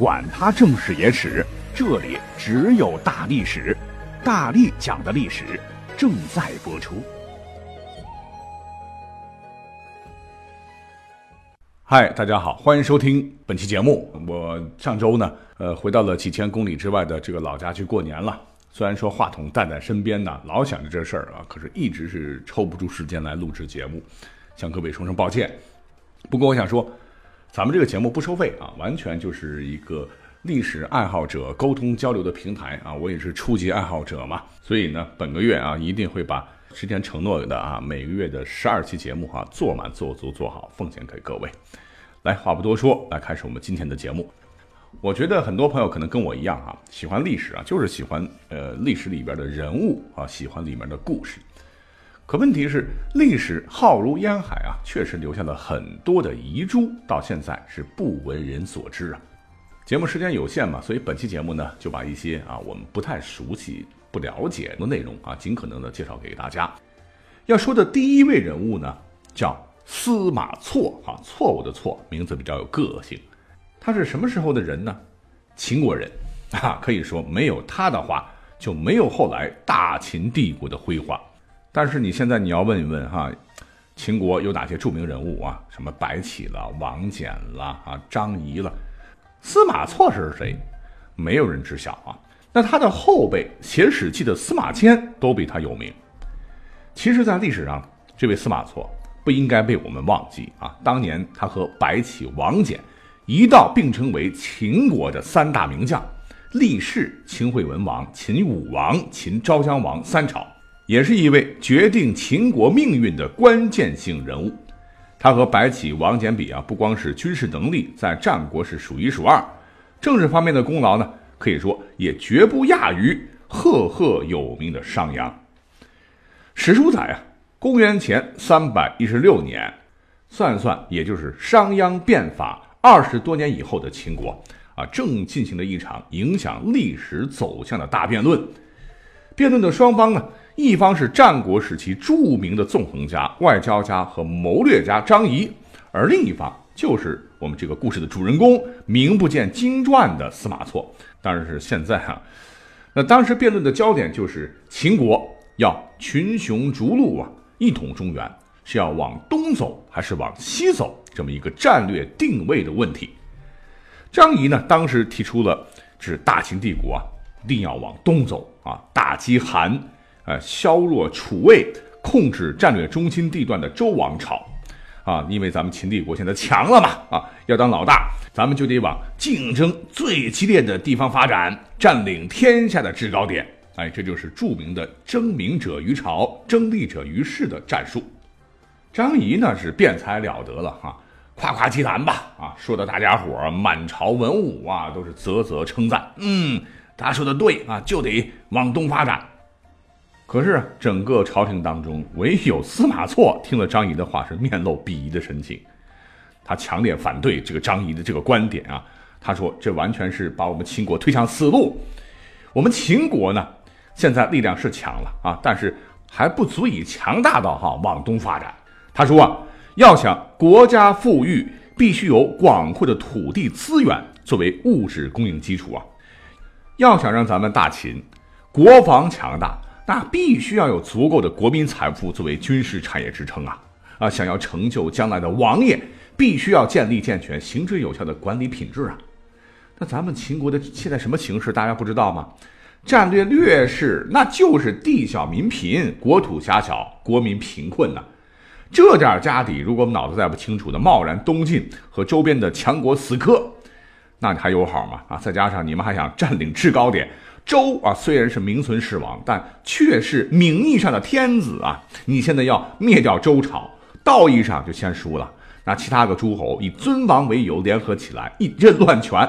管他正史野史。这里只有大历史，大力讲的历史正在播出。嗨，大家好，欢迎收听本期节目。我上周呢，呃，回到了几千公里之外的这个老家去过年了。虽然说话筒带在身边呢，老想着这事儿啊，可是一直是抽不出时间来录制节目，向各位说声抱歉。不过我想说，咱们这个节目不收费啊，完全就是一个。历史爱好者沟通交流的平台啊，我也是初级爱好者嘛，所以呢，本个月啊一定会把之前承诺的啊每个月的十二期节目哈做满做足做好，奉献给各位。来，话不多说，来开始我们今天的节目。我觉得很多朋友可能跟我一样啊，喜欢历史啊，就是喜欢呃历史里边的人物啊，喜欢里面的故事。可问题是，历史浩如烟海啊，确实留下了很多的遗珠，到现在是不为人所知啊。节目时间有限嘛，所以本期节目呢，就把一些啊我们不太熟悉、不了解的内容啊，尽可能的介绍给大家。要说的第一位人物呢，叫司马错啊，错误的错，名字比较有个性。他是什么时候的人呢？秦国人啊，可以说没有他的话，就没有后来大秦帝国的辉煌。但是你现在你要问一问哈，秦国有哪些著名人物啊？什么白起了、王翦了啊、张仪了。司马错是谁？没有人知晓啊。那他的后辈写《史记》的司马迁都比他有名。其实，在历史上，这位司马错不应该被我们忘记啊。当年他和白起、王翦一道并称为秦国的三大名将，历世秦惠文王、秦武王、秦昭襄王三朝，也是一位决定秦国命运的关键性人物。他和白起、王翦比啊，不光是军事能力在战国是数一数二，政治方面的功劳呢，可以说也绝不亚于赫赫有名的商鞅。史书载啊，公元前三百一十六年，算算也就是商鞅变法二十多年以后的秦国啊，正进行了一场影响历史走向的大辩论。辩论的双方呢？一方是战国时期著名的纵横家、外交家和谋略家张仪，而另一方就是我们这个故事的主人公，名不见经传的司马错。当然是现在哈，那当时辩论的焦点就是秦国要群雄逐鹿啊，一统中原，是要往东走还是往西走，这么一个战略定位的问题。张仪呢，当时提出了，是大秦帝国啊，一定要往东走啊，打击韩。呃，削弱楚魏控制战略中心地段的周王朝，啊，因为咱们秦帝国现在强了嘛，啊，要当老大，咱们就得往竞争最激烈的地方发展，占领天下的制高点。哎，这就是著名的“争名者于朝，争利者于世”的战术。张仪呢是辩才了得了哈，夸夸其谈吧，啊，说的大家伙满朝文武啊都是啧啧称赞。嗯，他说的对啊，就得往东发展。可是整个朝廷当中，唯有司马错听了张仪的话是面露鄙夷的神情，他强烈反对这个张仪的这个观点啊。他说这完全是把我们秦国推向死路。我们秦国呢，现在力量是强了啊，但是还不足以强大到哈往东发展。他说啊，要想国家富裕，必须有广阔的土地资源作为物质供应基础啊。要想让咱们大秦国防强大。那必须要有足够的国民财富作为军事产业支撑啊！啊，想要成就将来的王爷，必须要建立健全、行之有效的管理品质啊！那咱们秦国的现在什么形势，大家不知道吗？战略劣势，那就是地小民贫，国土狭小，国民贫困呐！这点家底，如果我们脑子再不清楚的贸然东进和周边的强国死磕，那你还有好吗？啊，再加上你们还想占领制高点。周啊，虽然是名存实亡，但却是名义上的天子啊！你现在要灭掉周朝，道义上就先输了。那其他个诸侯以尊王为由联合起来，一阵乱拳，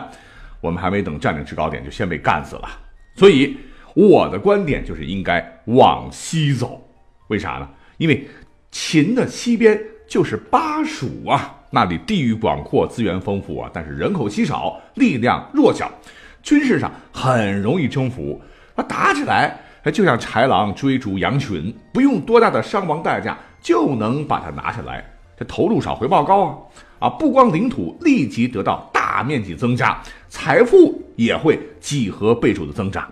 我们还没等占领制高点，就先被干死了。所以我的观点就是应该往西走。为啥呢？因为秦的西边就是巴蜀啊，那里地域广阔，资源丰富啊，但是人口稀少，力量弱小，军事上很容易征服。那打起来，就像豺狼追逐羊群，不用多大的伤亡代价就能把它拿下来。这投入少，回报高啊！啊，不光领土立即得到大面积增加，财富也会几何倍数的增长。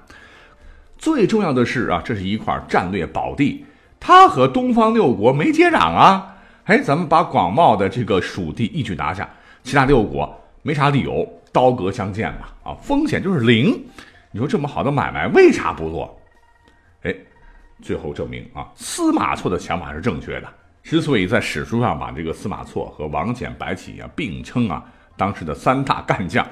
最重要的是啊，这是一块战略宝地，它和东方六国没接壤啊。哎，咱们把广袤的这个蜀地一举拿下，其他六国没啥理由刀戈相见嘛。啊，风险就是零。你说这么好的买卖，为啥不做？哎，最后证明啊，司马错的想法是正确的。之所以在史书上把这个司马错和王翦、白起啊并称啊当时的三大干将，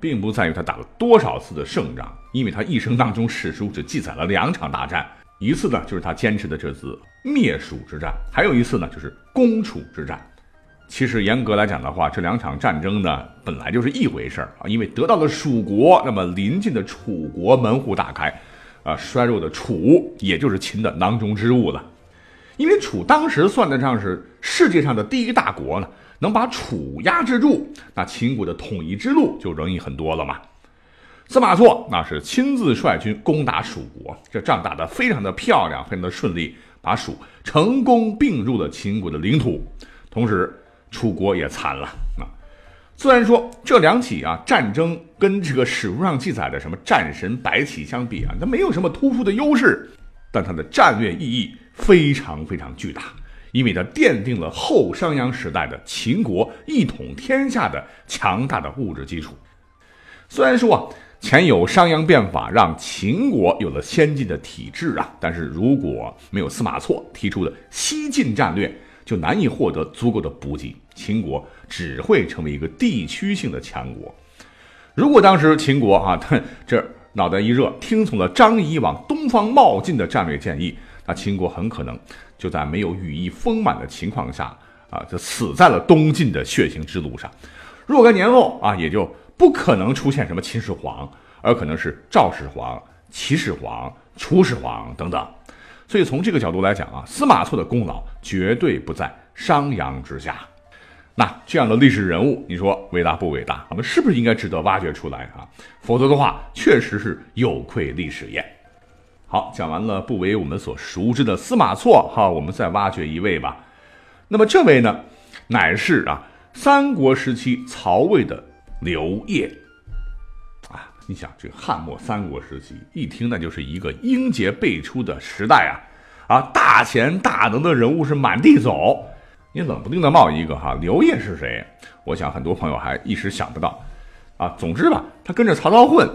并不在于他打了多少次的胜仗，因为他一生当中史书只记载了两场大战，一次呢就是他坚持的这次灭蜀之战，还有一次呢就是攻楚之战。其实严格来讲的话，这两场战争呢本来就是一回事儿啊，因为得到了蜀国，那么临近的楚国门户大开，啊衰弱的楚也就是秦的囊中之物了。因为楚当时算得上是世界上的第一大国呢，能把楚压制住，那秦国的统一之路就容易很多了嘛。司马错那是亲自率军攻打蜀国，这仗打得非常的漂亮，非常的顺利，把蜀成功并入了秦国的领土。同时，楚国也惨了啊。虽然说这两起啊战争跟这个史书上记载的什么战神白起相比啊，它没有什么突出的优势，但它的战略意义。非常非常巨大，因为它奠定了后商鞅时代的秦国一统天下的强大的物质基础。虽然说啊，前有商鞅变法让秦国有了先进的体制啊，但是如果没有司马错提出的西进战略，就难以获得足够的补给，秦国只会成为一个地区性的强国。如果当时秦国啊，他 这脑袋一热，听从了张仪往东方冒进的战略建议。那秦国很可能就在没有羽翼丰满的情况下啊，就死在了东晋的血腥之路上。若干年后啊，也就不可能出现什么秦始皇，而可能是赵始皇、齐始皇、楚始皇等等。所以从这个角度来讲啊，司马错的功劳绝对不在商鞅之下。那这样的历史人物，你说伟大不伟大？我们是不是应该值得挖掘出来啊？否则的话，确实是有愧历史也。好，讲完了不为我们所熟知的司马错，哈，我们再挖掘一位吧。那么这位呢，乃是啊三国时期曹魏的刘烨啊。你想，这汉末三国时期，一听那就是一个英杰辈出的时代啊啊，大贤大能的人物是满地走。你冷不丁的冒一个哈，刘烨是谁？我想很多朋友还一时想不到啊。总之吧，他跟着曹操混，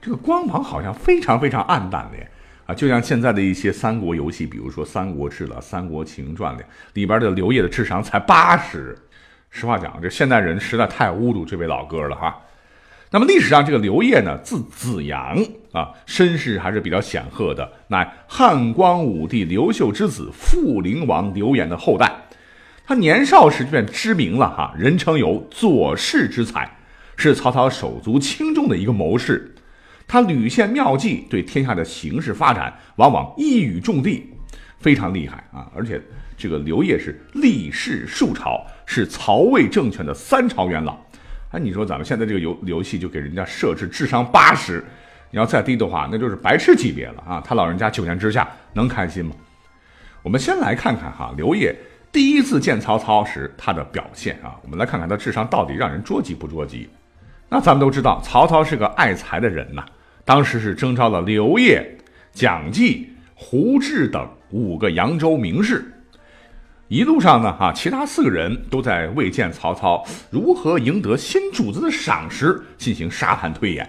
这个光芒好像非常非常暗淡的。啊，就像现在的一些三国游戏，比如说《三国志》了，《三国情传》的里边的刘烨的智商才八十。实话讲，这现代人实在太侮辱这位老哥了哈。那么历史上这个刘烨呢，字子阳啊，身世还是比较显赫的，乃汉光武帝刘秀之子富陵王刘演的后代。他年少时便知名了哈，人称有左氏之才，是曹操手足轻重的一个谋士。他屡献妙计，对天下的形势发展往往一语中的，非常厉害啊！而且这个刘烨是历世数朝，是曹魏政权的三朝元老。哎，你说咱们现在这个游游戏就给人家设置智商八十，你要再低的话，那就是白痴级别了啊！他老人家九年之下能开心吗？我们先来看看哈，刘烨第一次见曹操时他的表现啊，我们来看看他智商到底让人捉急不捉急。那咱们都知道，曹操是个爱才的人呐。当时是征召了刘烨、蒋济、胡志等五个扬州名士，一路上呢，哈，其他四个人都在为见曹操如何赢得新主子的赏识进行沙盘推演。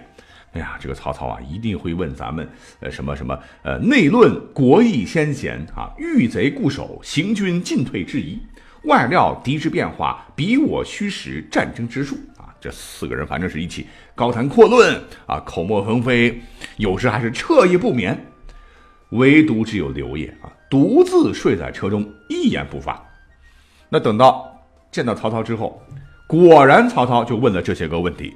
哎呀，这个曹操啊，一定会问咱们，呃，什么什么，呃，内论国义先贤啊，遇贼固守，行军进退之宜，外料敌之变化，比我虚实战争之术啊。这四个人反正是一起高谈阔论啊，口沫横飞，有时还是彻夜不眠。唯独只有刘烨啊，独自睡在车中，一言不发。那等到见到曹操之后，果然曹操就问了这些个问题，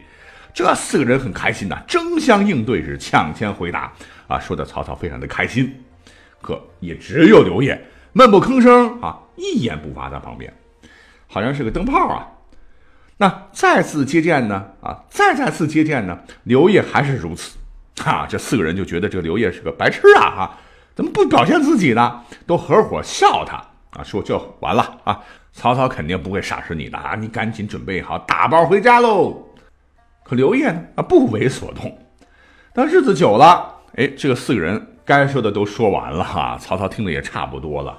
这四个人很开心呐，争相应对，是抢先回答啊，说的曹操非常的开心。可也只有刘烨闷不吭声啊，一言不发在旁边，好像是个灯泡啊。那再次接见呢？啊，再再次接见呢？刘烨还是如此。哈，这四个人就觉得这个刘烨是个白痴啊！哈，怎么不表现自己呢？都合伙笑他啊，说就完了啊！曹操肯定不会赏识你的啊！你赶紧准备好打包回家喽。可刘烨呢？啊，不为所动。但日子久了，哎，这个四个人该说的都说完了哈。曹操听的也差不多了，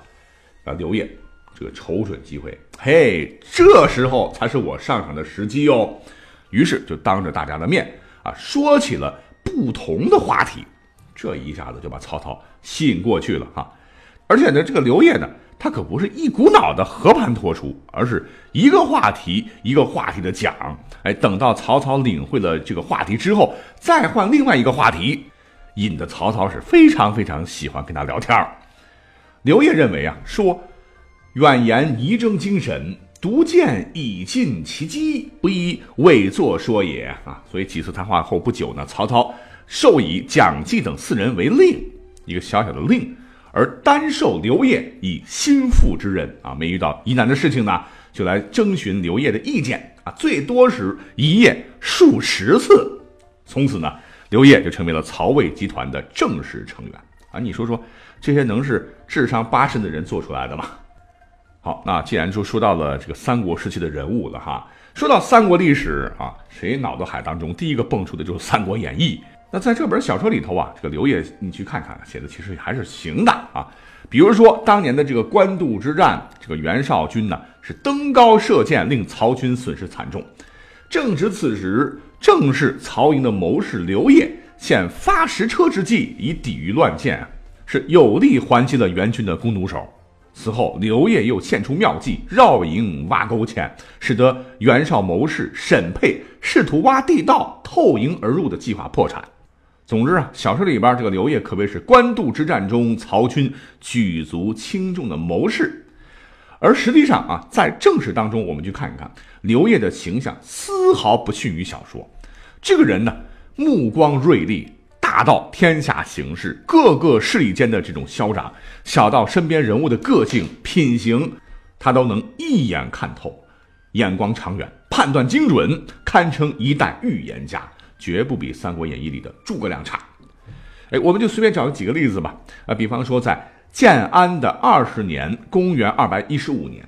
啊，刘烨这个瞅准机会，嘿，这时候才是我上场的时机哦。于是就当着大家的面啊，说起了。不同的话题，这一下子就把曹操吸引过去了哈。而且呢，这个刘烨呢，他可不是一股脑的和盘托出，而是一个话题一个话题的讲。哎，等到曹操领会了这个话题之后，再换另外一个话题，引得曹操是非常非常喜欢跟他聊天儿刘烨认为啊，说远言宜征精神。独见以尽其机，不宜伪作说也啊！所以几次谈话后不久呢，曹操授以蒋济等四人为令，一个小小的令，而单受刘烨以心腹之任啊。没遇到疑难的事情呢，就来征询刘烨的意见啊。最多时一夜数十次，从此呢，刘烨就成为了曹魏集团的正式成员啊。你说说，这些能是智商八十的人做出来的吗？好，那既然说说到了这个三国时期的人物了哈，说到三国历史啊，谁脑子海当中第一个蹦出的就是《三国演义》。那在这本小说里头啊，这个刘烨你去看看，写的其实还是行的啊。比如说当年的这个官渡之战，这个袁绍军呢是登高射箭，令曹军损失惨重。正值此时，正是曹营的谋士刘烨现发石车之计，以抵御乱箭，是有力还击了袁军的弓弩手。此后，刘烨又献出妙计，绕营挖沟堑，使得袁绍谋士沈佩试图挖地道透营而入的计划破产。总之啊，小说里边这个刘烨可谓是官渡之战中曹军举足轻重的谋士。而实际上啊，在正史当中，我们去看一看刘烨的形象丝毫不逊于小说。这个人呢，目光锐利。大到天下形势，各个势力间的这种嚣张；小到身边人物的个性品行，他都能一眼看透，眼光长远，判断精准，堪称一代预言家，绝不比《三国演义》里的诸葛亮差。哎，我们就随便找几个例子吧。啊，比方说在建安的二十年，公元二百一十五年，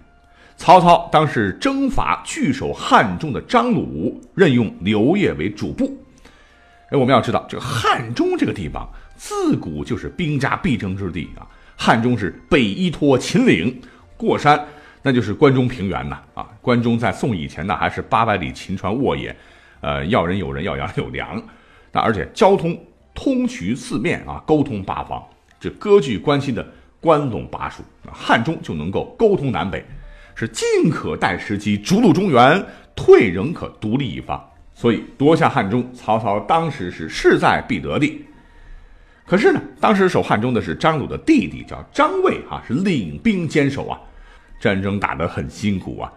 曹操当时征伐据守汉中的张鲁，任用刘烨为主簿。哎，我们要知道，这个汉中这个地方自古就是兵家必争之地啊。汉中是北依托秦岭，过山那就是关中平原呐。啊，关中在宋以前呢，还是八百里秦川沃野，呃，要人有人，要羊有粮。那而且交通通衢四面啊，沟通八方，这割据关系的关陇巴蜀，汉中就能够沟通南北，是进可待时机，逐鹿中原，退仍可独立一方。所以夺下汉中，曹操当时是势在必得的。可是呢，当时守汉中的是张鲁的弟弟，叫张卫啊，是领兵坚守啊，战争打得很辛苦啊。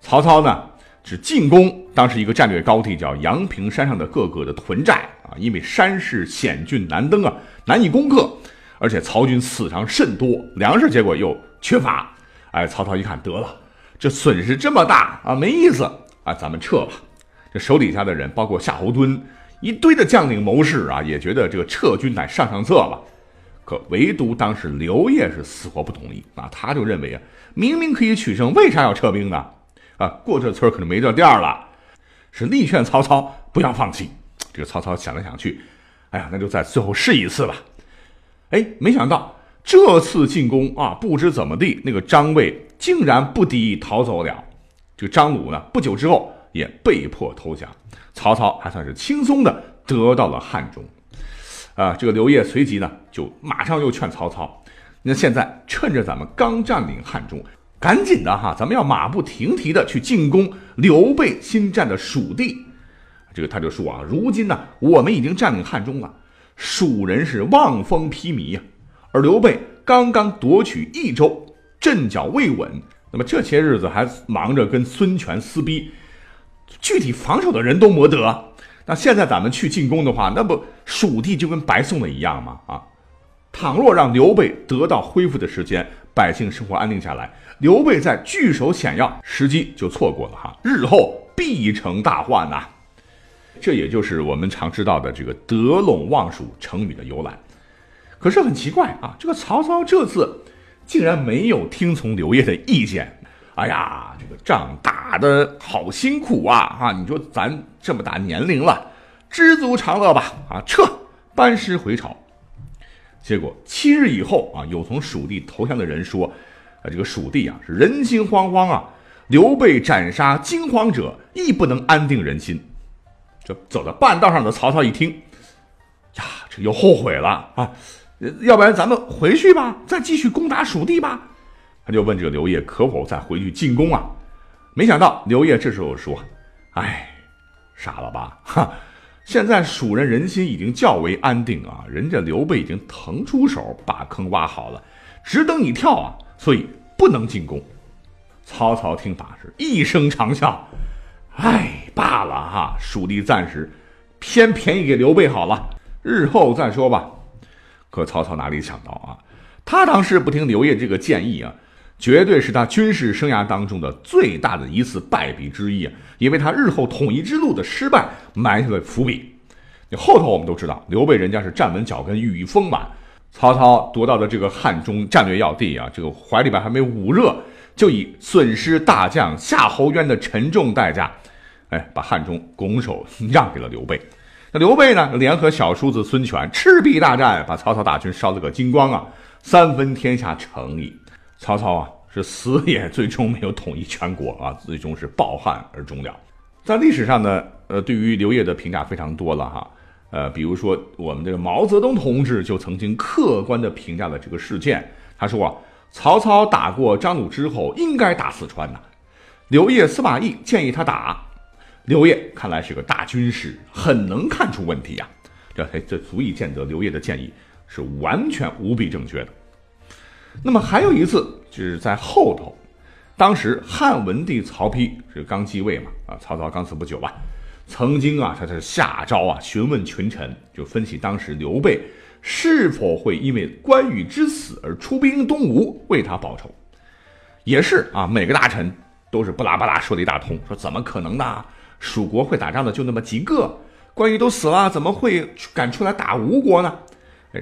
曹操呢是进攻当时一个战略高地，叫阳平山上的各个的屯寨啊，因为山势险峻难登啊，难以攻克，而且曹军死伤甚多，粮食结果又缺乏。哎，曹操一看，得了，这损失这么大啊，没意思啊，咱们撤吧。这手底下的人，包括夏侯惇，一堆的将领谋士啊，也觉得这个撤军乃上上策吧。可唯独当时刘烨是死活不同意啊，他就认为啊，明明可以取胜，为啥要撤兵呢？啊，过这村可就没这店了。是力劝曹操不要放弃。这个曹操想来想去，哎呀，那就再最后试一次吧。哎，没想到这次进攻啊，不知怎么地，那个张卫竟然不敌逃走了。这个张鲁呢，不久之后。也被迫投降，曹操还算是轻松的得到了汉中。啊，这个刘烨随即呢就马上又劝曹操，那现在趁着咱们刚占领汉中，赶紧的哈，咱们要马不停蹄的去进攻刘备新占的蜀地。这个他就说啊，如今呢我们已经占领汉中了，蜀人是望风披靡呀，而刘备刚刚夺取益州，阵脚未稳，那么这些日子还忙着跟孙权撕逼。具体防守的人都没得，那现在咱们去进攻的话，那不蜀地就跟白送的一样吗？啊，倘若让刘备得到恢复的时间，百姓生活安定下来，刘备在据守险要，时机就错过了哈，日后必成大患呐。这也就是我们常知道的这个“得陇望蜀”成语的由来。可是很奇怪啊，这个曹操这次竟然没有听从刘烨的意见。哎呀，这个仗打的好辛苦啊！啊，你说咱这么大年龄了，知足常乐吧！啊，撤，班师回朝。结果七日以后啊，有从蜀地投降的人说，啊，这个蜀地啊是人心惶惶啊，刘备斩杀惊慌者，亦不能安定人心。这走到半道上的曹操一听，呀，这又后悔了啊！要不然咱们回去吧，再继续攻打蜀地吧。他就问这个刘烨可否再回去进攻啊？没想到刘烨这时候说：“哎，傻了吧？哈，现在蜀人人心已经较为安定啊，人家刘备已经腾出手把坑挖好了，只等你跳啊，所以不能进攻。”曹操听罢是一声长啸：“哎，罢了哈，蜀地暂时偏便宜给刘备好了，日后再说吧。”可曹操哪里想到啊，他当时不听刘烨这个建议啊。绝对是他军事生涯当中的最大的一次败笔之一啊！因为他日后统一之路的失败埋下了伏笔。你后头我们都知道，刘备人家是站稳脚跟，羽翼丰满。曹操夺到的这个汉中战略要地啊，这个怀里边还没捂热，就以损失大将夏侯渊的沉重代价，哎，把汉中拱手让给了刘备。那刘备呢，联合小叔子孙权赤壁大战，把曹操大军烧了个精光啊！三分天下成矣。曹操啊，是死也最终没有统一全国啊，最终是抱憾而终了。在历史上呢，呃，对于刘烨的评价非常多了哈，呃，比如说我们这个毛泽东同志就曾经客观的评价了这个事件，他说啊，曹操打过张鲁之后应该打四川呐，刘烨、司马懿建议他打，刘烨看来是个大军师，很能看出问题呀，这这足以见得刘烨的建议是完全无比正确的。那么还有一次，就是在后头，当时汉文帝曹丕是刚继位嘛，啊，曹操刚死不久吧，曾经啊，他是下诏啊，询问群臣，就分析当时刘备是否会因为关羽之死而出兵东吴为他报仇，也是啊，每个大臣都是不拉不拉说了一大通，说怎么可能呢？蜀国会打仗的就那么几个，关羽都死了，怎么会敢出来打吴国呢？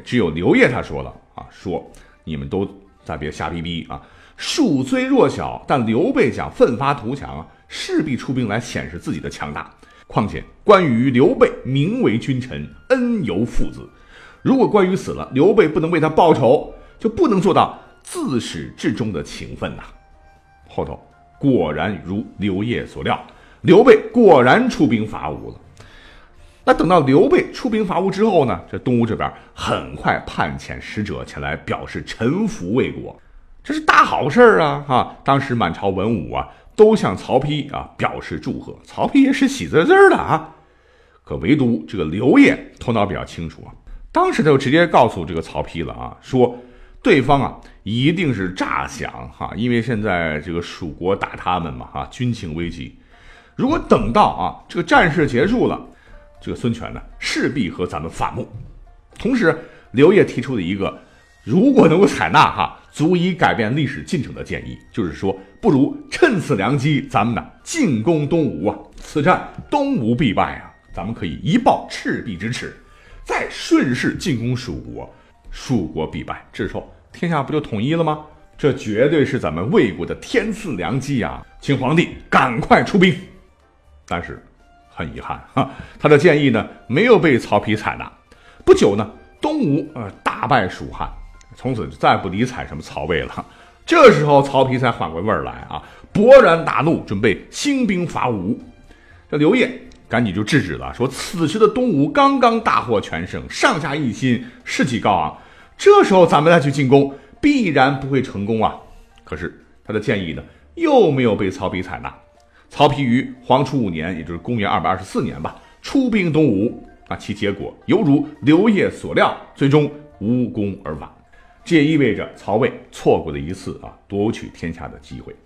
只有刘烨他说了啊，说你们都。再别瞎逼逼啊！蜀虽弱小，但刘备想奋发图强啊，势必出兵来显示自己的强大。况且关羽、刘备名为君臣，恩由父子。如果关羽死了，刘备不能为他报仇，就不能做到自始至终的情分呐。后头果然如刘烨所料，刘备果然出兵伐吴了。那等到刘备出兵伐吴之后呢？这东吴这边很快派遣使者前来表示臣服魏国，这是大好事啊！哈，当时满朝文武啊都向曹丕啊表示祝贺，曹丕也是喜滋滋的啊。可唯独这个刘烨头脑比较清楚啊，当时他就直接告诉这个曹丕了啊，说对方啊一定是诈降哈，因为现在这个蜀国打他们嘛哈，军情危急。如果等到啊这个战事结束了。这个孙权呢，势必和咱们反目。同时，刘烨提出的一个，如果能够采纳哈，足以改变历史进程的建议，就是说，不如趁此良机，咱们呢进攻东吴啊，此战东吴必败啊，咱们可以一报赤壁之耻，再顺势进攻蜀国，蜀国必败，这时候天下不就统一了吗？这绝对是咱们魏国的天赐良机啊！请皇帝赶快出兵。但是。很遗憾哈，他的建议呢没有被曹丕采纳。不久呢，东吴呃大败蜀汉，从此就再不理睬什么曹魏了。这时候曹丕才缓过味儿来啊，勃然大怒，准备兴兵伐吴。这刘烨赶紧就制止了，说此时的东吴刚刚大获全胜，上下一心，士气高昂，这时候咱们再去进攻，必然不会成功啊。可是他的建议呢，又没有被曹丕采纳。曹丕于黄初五年，也就是公元二百二十四年吧，出兵东吴啊，其结果犹如刘烨所料，最终无功而返。这也意味着曹魏错过了一次啊夺取天下的机会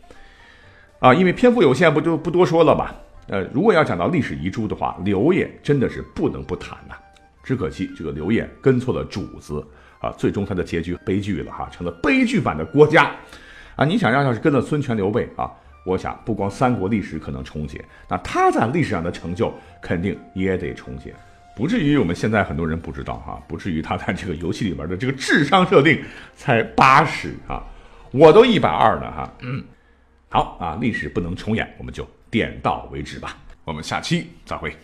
啊。因为篇幅有限，不就不多说了吧。呃，如果要讲到历史遗珠的话，刘烨真的是不能不谈呐。只可惜这个刘烨跟错了主子啊，最终他的结局悲剧了哈，成了悲剧版的郭嘉啊。你想要要是跟了孙权刘备啊，我想不光三国历史可能重写，那他在历史上的成就肯定也得重写，不至于我们现在很多人不知道哈，不至于他在这个游戏里边的这个智商设定才八十啊，我都一百二了哈。嗯，好啊，历史不能重演，我们就点到为止吧。我们下期再会。